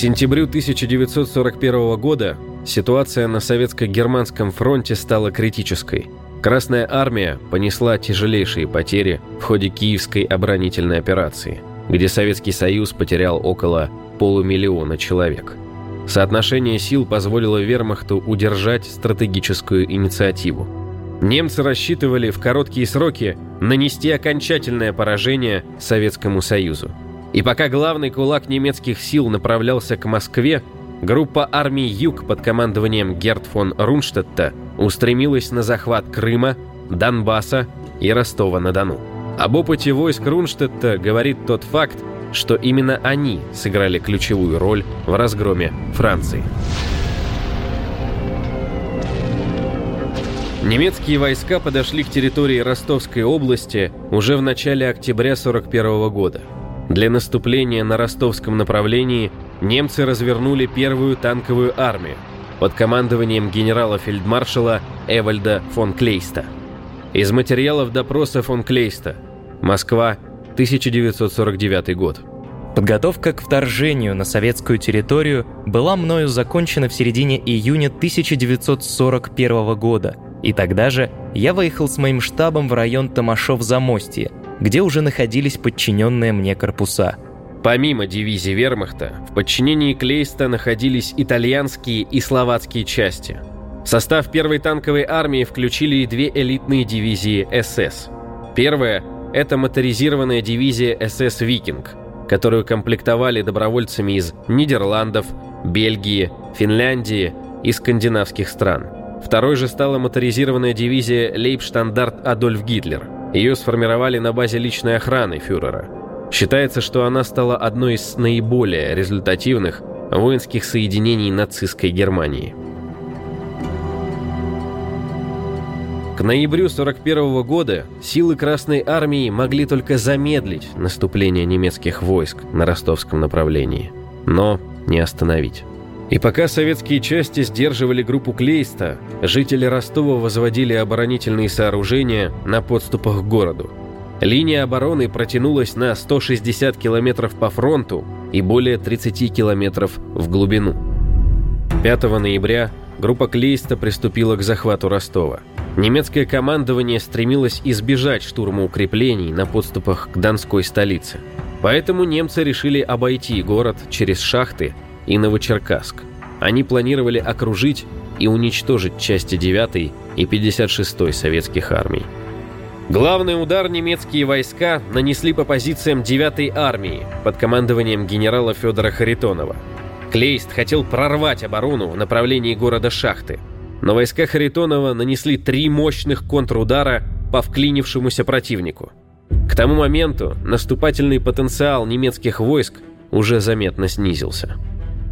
сентябрю 1941 года ситуация на советско-германском фронте стала критической. Красная армия понесла тяжелейшие потери в ходе Киевской оборонительной операции, где Советский Союз потерял около полумиллиона человек. Соотношение сил позволило вермахту удержать стратегическую инициативу. Немцы рассчитывали в короткие сроки нанести окончательное поражение Советскому Союзу. И пока главный кулак немецких сил направлялся к Москве, группа армий «Юг» под командованием Герт фон Рунштадта устремилась на захват Крыма, Донбасса и Ростова-на-Дону. Об опыте войск Рунштадта говорит тот факт, что именно они сыграли ключевую роль в разгроме Франции. Немецкие войска подошли к территории Ростовской области уже в начале октября 1941 года. Для наступления на ростовском направлении немцы развернули первую танковую армию под командованием генерала-фельдмаршала Эвальда фон Клейста. Из материалов допроса фон Клейста. Москва, 1949 год. Подготовка к вторжению на советскую территорию была мною закончена в середине июня 1941 года, и тогда же я выехал с моим штабом в район Томашов-Замостье, где уже находились подчиненные мне корпуса. Помимо дивизии вермахта, в подчинении Клейста находились итальянские и словацкие части. В состав первой танковой армии включили и две элитные дивизии СС. Первая – это моторизированная дивизия СС «Викинг», которую комплектовали добровольцами из Нидерландов, Бельгии, Финляндии и скандинавских стран. Второй же стала моторизированная дивизия Лейбштандарт Адольф Гитлер – ее сформировали на базе личной охраны фюрера. Считается, что она стала одной из наиболее результативных воинских соединений нацистской Германии. К ноябрю 1941 года силы Красной Армии могли только замедлить наступление немецких войск на ростовском направлении, но не остановить. И пока советские части сдерживали группу Клейста, жители Ростова возводили оборонительные сооружения на подступах к городу. Линия обороны протянулась на 160 километров по фронту и более 30 километров в глубину. 5 ноября группа Клейста приступила к захвату Ростова. Немецкое командование стремилось избежать штурма укреплений на подступах к Донской столице. Поэтому немцы решили обойти город через шахты и Новочеркасск. Они планировали окружить и уничтожить части 9 и 56 советских армий. Главный удар немецкие войска нанесли по позициям 9 армии под командованием генерала Федора Харитонова. Клейст хотел прорвать оборону в направлении города Шахты, но войска Харитонова нанесли три мощных контрудара по вклинившемуся противнику. К тому моменту наступательный потенциал немецких войск уже заметно снизился.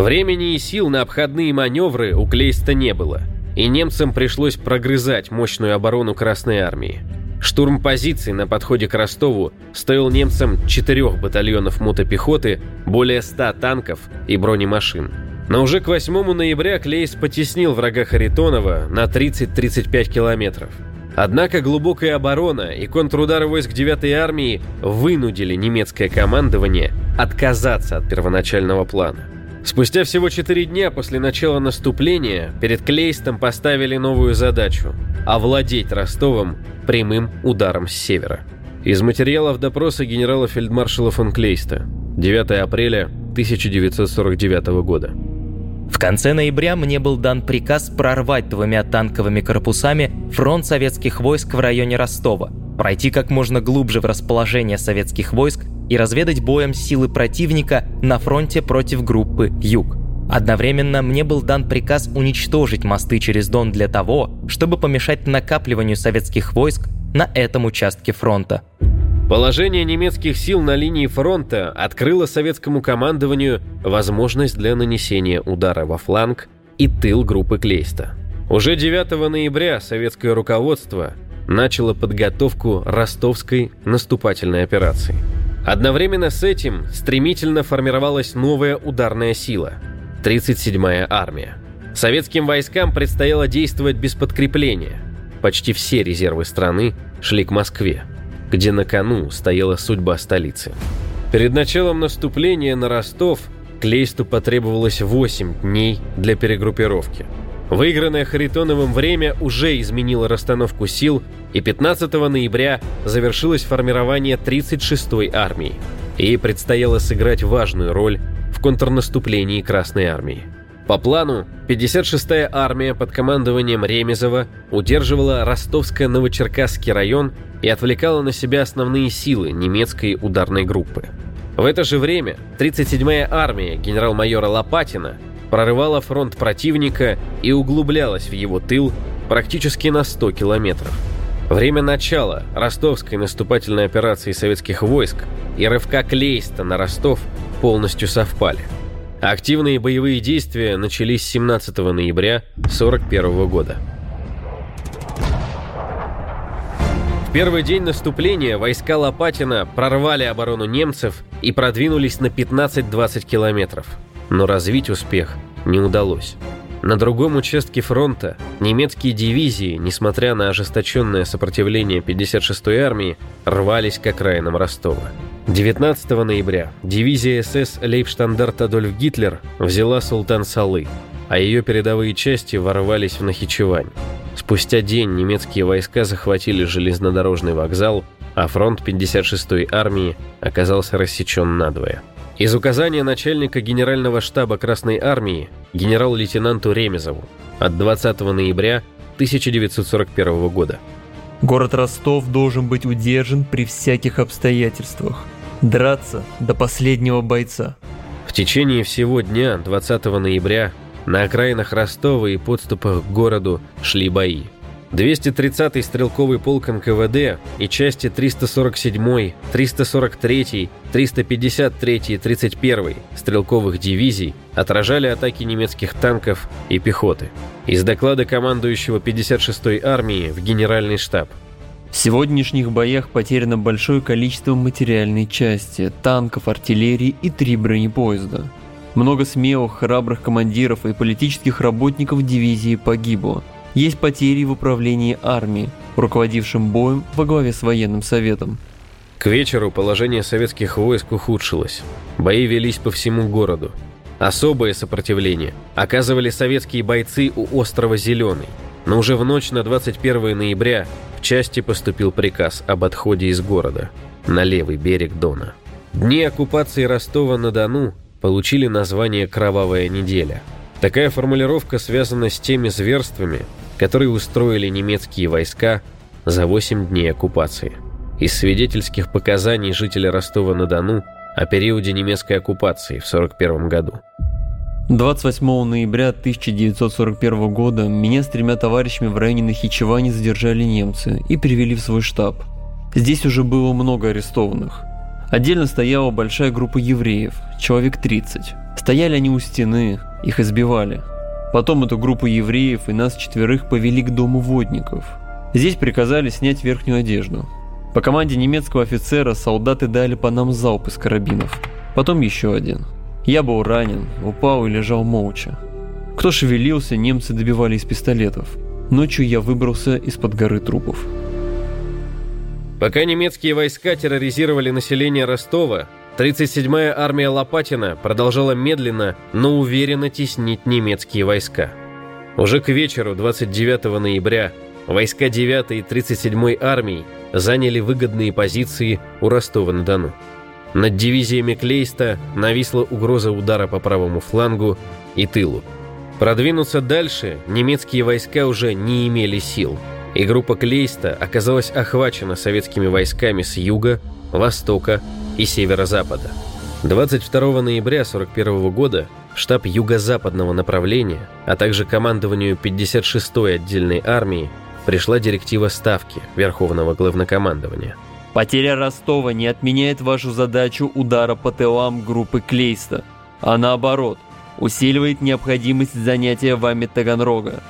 Времени и сил на обходные маневры у Клейста не было, и немцам пришлось прогрызать мощную оборону Красной Армии. Штурм позиций на подходе к Ростову стоил немцам четырех батальонов мотопехоты, более 100 танков и бронемашин. Но уже к 8 ноября Клейс потеснил врага Харитонова на 30-35 километров. Однако глубокая оборона и контрудары войск 9-й армии вынудили немецкое командование отказаться от первоначального плана. Спустя всего 4 дня после начала наступления перед Клейстом поставили новую задачу – овладеть Ростовом прямым ударом с севера. Из материалов допроса генерала-фельдмаршала фон Клейста 9 апреля 1949 года. В конце ноября мне был дан приказ прорвать двумя танковыми корпусами фронт советских войск в районе Ростова, пройти как можно глубже в расположение советских войск и разведать боем силы противника на фронте против группы «Юг». Одновременно мне был дан приказ уничтожить мосты через Дон для того, чтобы помешать накапливанию советских войск на этом участке фронта. Положение немецких сил на линии фронта открыло советскому командованию возможность для нанесения удара во фланг и тыл группы Клейста. Уже 9 ноября советское руководство начало подготовку ростовской наступательной операции – Одновременно с этим стремительно формировалась новая ударная сила – 37-я армия. Советским войскам предстояло действовать без подкрепления. Почти все резервы страны шли к Москве, где на кону стояла судьба столицы. Перед началом наступления на Ростов Клейсту потребовалось 8 дней для перегруппировки. Выигранное Харитоновым время уже изменило расстановку сил, и 15 ноября завершилось формирование 36-й армии. Ей предстояло сыграть важную роль в контрнаступлении Красной армии. По плану, 56-я армия под командованием Ремезова удерживала Ростовско-Новочеркасский район и отвлекала на себя основные силы немецкой ударной группы. В это же время 37-я армия генерал-майора Лопатина прорывала фронт противника и углублялась в его тыл практически на 100 километров. Время начала ростовской наступательной операции советских войск и рывка Клейста на Ростов полностью совпали. Активные боевые действия начались 17 ноября 1941 года. В первый день наступления войска Лопатина прорвали оборону немцев и продвинулись на 15-20 километров. Но развить успех не удалось. На другом участке фронта немецкие дивизии, несмотря на ожесточенное сопротивление 56-й армии, рвались к окраинам Ростова. 19 ноября дивизия СС Лейбштандарт Адольф Гитлер взяла Султан-Салы, а ее передовые части ворвались в Нахичевань. Спустя день немецкие войска захватили железнодорожный вокзал, а фронт 56-й армии оказался рассечен надвое. Из указания начальника Генерального штаба Красной армии генерал-лейтенанту Ремезову от 20 ноября 1941 года. Город Ростов должен быть удержан при всяких обстоятельствах. Драться до последнего бойца. В течение всего дня 20 ноября на окраинах Ростова и подступах к городу шли бои. 230-й стрелковый полк НКВД и части 347-й, 343-й, 353-й и 31-й стрелковых дивизий отражали атаки немецких танков и пехоты. Из доклада командующего 56-й армии в Генеральный штаб. В сегодняшних боях потеряно большое количество материальной части, танков, артиллерии и три бронепоезда. Много смелых, храбрых командиров и политических работников дивизии погибло. Есть потери в управлении армией, руководившим боем во главе с военным советом. К вечеру положение советских войск ухудшилось. Бои велись по всему городу. Особое сопротивление оказывали советские бойцы у острова Зеленый. Но уже в ночь на 21 ноября в части поступил приказ об отходе из города на левый берег Дона. Дни оккупации Ростова-на-Дону получили название «Кровавая неделя». Такая формулировка связана с теми зверствами, которые устроили немецкие войска за 8 дней оккупации. Из свидетельских показаний жителя Ростова-на-Дону о периоде немецкой оккупации в 1941 году. 28 ноября 1941 года меня с тремя товарищами в районе Нахичевани задержали немцы и привели в свой штаб. Здесь уже было много арестованных. Отдельно стояла большая группа евреев, человек 30. Стояли они у стены, их избивали. Потом эту группу евреев и нас четверых повели к дому водников. Здесь приказали снять верхнюю одежду. По команде немецкого офицера солдаты дали по нам залп из карабинов. Потом еще один. Я был ранен, упал и лежал молча. Кто шевелился, немцы добивали из пистолетов. Ночью я выбрался из-под горы трупов. Пока немецкие войска терроризировали население Ростова, 37-я армия Лопатина продолжала медленно, но уверенно теснить немецкие войска. Уже к вечеру 29 ноября войска 9-й и 37-й армии заняли выгодные позиции у Ростова-на-Дону. Над дивизиями Клейста нависла угроза удара по правому флангу и тылу. Продвинуться дальше немецкие войска уже не имели сил – и группа Клейста оказалась охвачена советскими войсками с юга, востока и северо-запада. 22 ноября 1941 года штаб юго-западного направления, а также командованию 56-й отдельной армии пришла директива Ставки Верховного Главнокомандования. Потеря Ростова не отменяет вашу задачу удара по тылам группы Клейста, а наоборот, усиливает необходимость занятия вами Таганрога.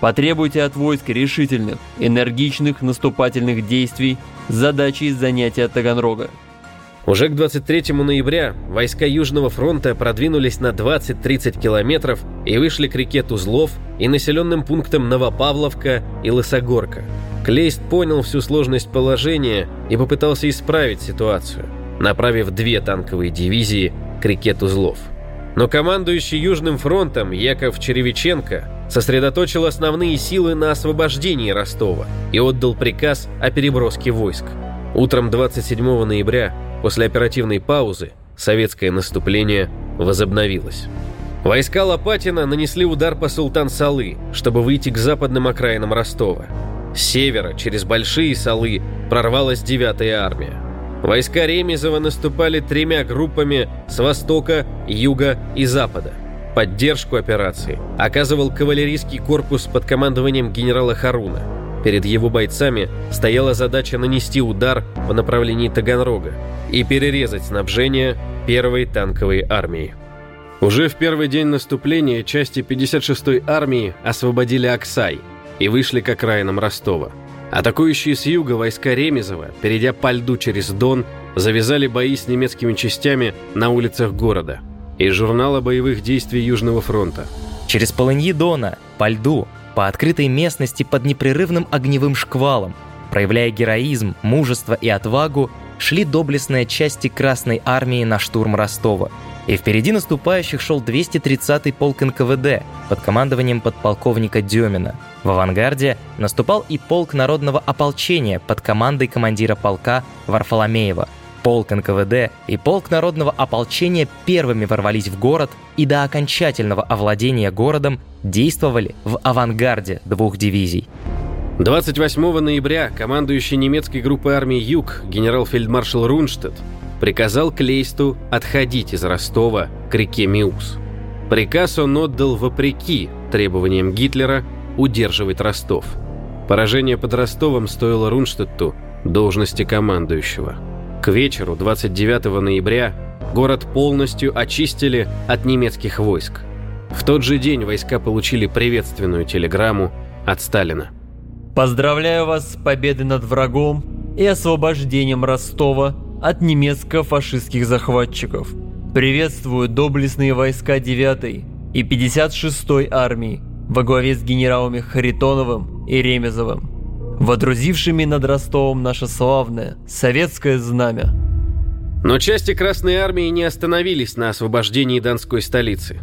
Потребуйте от войск решительных, энергичных наступательных действий с задачей занятия Таганрога. Уже к 23 ноября войска Южного фронта продвинулись на 20-30 километров и вышли к реке Тузлов и населенным пунктам Новопавловка и Лысогорка. Клейст понял всю сложность положения и попытался исправить ситуацию, направив две танковые дивизии к реке Тузлов. Но командующий Южным фронтом Яков Черевиченко сосредоточил основные силы на освобождении Ростова и отдал приказ о переброске войск. Утром 27 ноября, после оперативной паузы, советское наступление возобновилось. Войска Лопатина нанесли удар по Султан-Салы, чтобы выйти к западным окраинам Ростова. С севера, через Большие Салы, прорвалась 9-я армия. Войска Ремезова наступали тремя группами с востока, юга и запада. Поддержку операции оказывал кавалерийский корпус под командованием генерала Харуна. Перед его бойцами стояла задача нанести удар по направлению Таганрога и перерезать снабжение первой танковой армии. Уже в первый день наступления части 56-й армии освободили Аксай и вышли к окраинам Ростова. Атакующие с юга войска Ремезова, перейдя по льду через Дон, завязали бои с немецкими частями на улицах города. Из журнала боевых действий Южного фронта. Через полыньи Дона, по льду, по открытой местности под непрерывным огневым шквалом, проявляя героизм, мужество и отвагу, шли доблестные части Красной Армии на штурм Ростова. И впереди наступающих шел 230-й полк НКВД под командованием подполковника Демина. В авангарде наступал и полк народного ополчения под командой командира полка Варфоломеева. Полк НКВД и полк народного ополчения первыми ворвались в город и до окончательного овладения городом действовали в авангарде двух дивизий. 28 ноября командующий немецкой группой армии «Юг» генерал-фельдмаршал Рунштадт приказал Клейсту отходить из Ростова к реке Миус. Приказ он отдал вопреки требованиям Гитлера удерживать Ростов. Поражение под Ростовом стоило Рунштадту должности командующего. К вечеру 29 ноября город полностью очистили от немецких войск. В тот же день войска получили приветственную телеграмму от Сталина. Поздравляю вас с победой над врагом и освобождением Ростова от немецко-фашистских захватчиков. Приветствую доблестные войска 9 и 56-й армии во главе с генералами Харитоновым и Ремезовым, водрузившими над Ростовом наше славное советское знамя. Но части Красной Армии не остановились на освобождении Донской столицы.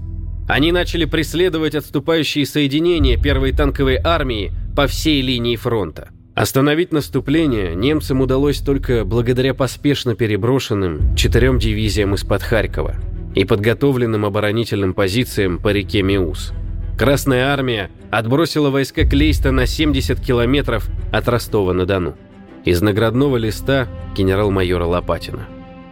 Они начали преследовать отступающие соединения первой танковой армии по всей линии фронта. Остановить наступление немцам удалось только благодаря поспешно переброшенным четырем дивизиям из-под Харькова и подготовленным оборонительным позициям по реке Миус. Красная армия отбросила войска Клейста на 70 километров от Ростова-на-Дону. Из наградного листа генерал-майора Лопатина.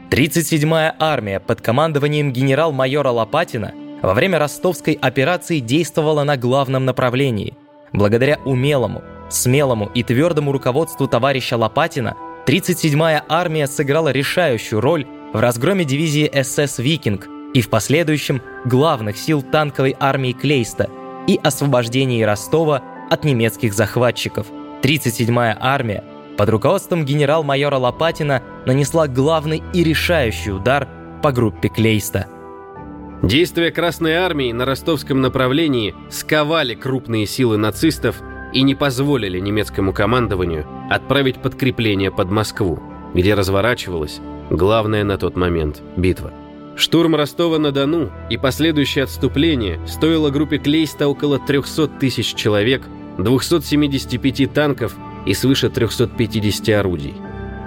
37-я армия под командованием генерал-майора Лопатина во время ростовской операции действовала на главном направлении – Благодаря умелому, смелому и твердому руководству товарища Лопатина 37-я армия сыграла решающую роль в разгроме дивизии СС «Викинг» и в последующем главных сил танковой армии Клейста и освобождении Ростова от немецких захватчиков. 37-я армия под руководством генерал-майора Лопатина нанесла главный и решающий удар по группе Клейста – Действия Красной Армии на ростовском направлении сковали крупные силы нацистов и не позволили немецкому командованию отправить подкрепление под Москву, где разворачивалась главная на тот момент битва. Штурм Ростова-на-Дону и последующее отступление стоило группе Клейста около 300 тысяч человек, 275 танков и свыше 350 орудий.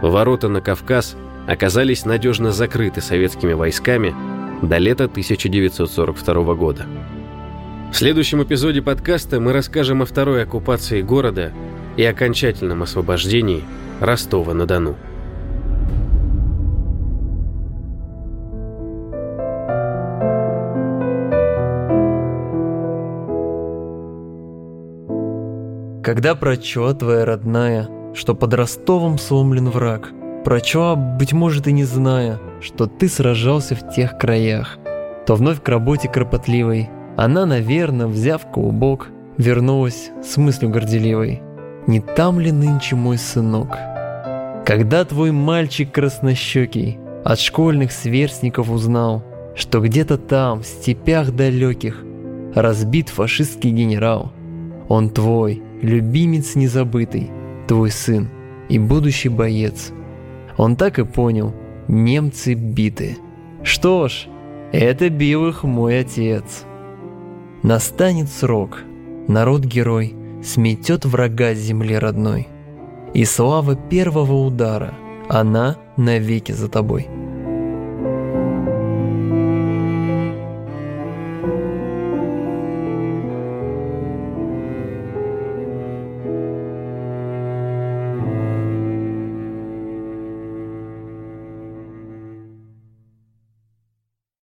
Ворота на Кавказ оказались надежно закрыты советскими войсками до лета 1942 года. В следующем эпизоде подкаста мы расскажем о второй оккупации города и окончательном освобождении Ростова-на-Дону. Когда прочла твоя родная, что под Ростовом сломлен враг, прочла, быть может и не зная, что ты сражался в тех краях, то вновь к работе кропотливой она, наверное, взяв клубок, вернулась с мыслью горделивой. Не там ли нынче мой сынок? Когда твой мальчик краснощекий от школьных сверстников узнал, что где-то там, в степях далеких, разбит фашистский генерал, он твой, любимец незабытый, твой сын и будущий боец. Он так и понял – немцы биты. Что ж, Это бил их мой отец. Настанет срок, народ-герой сметет врага с земли родной. И слава первого удара, она навеки за тобой.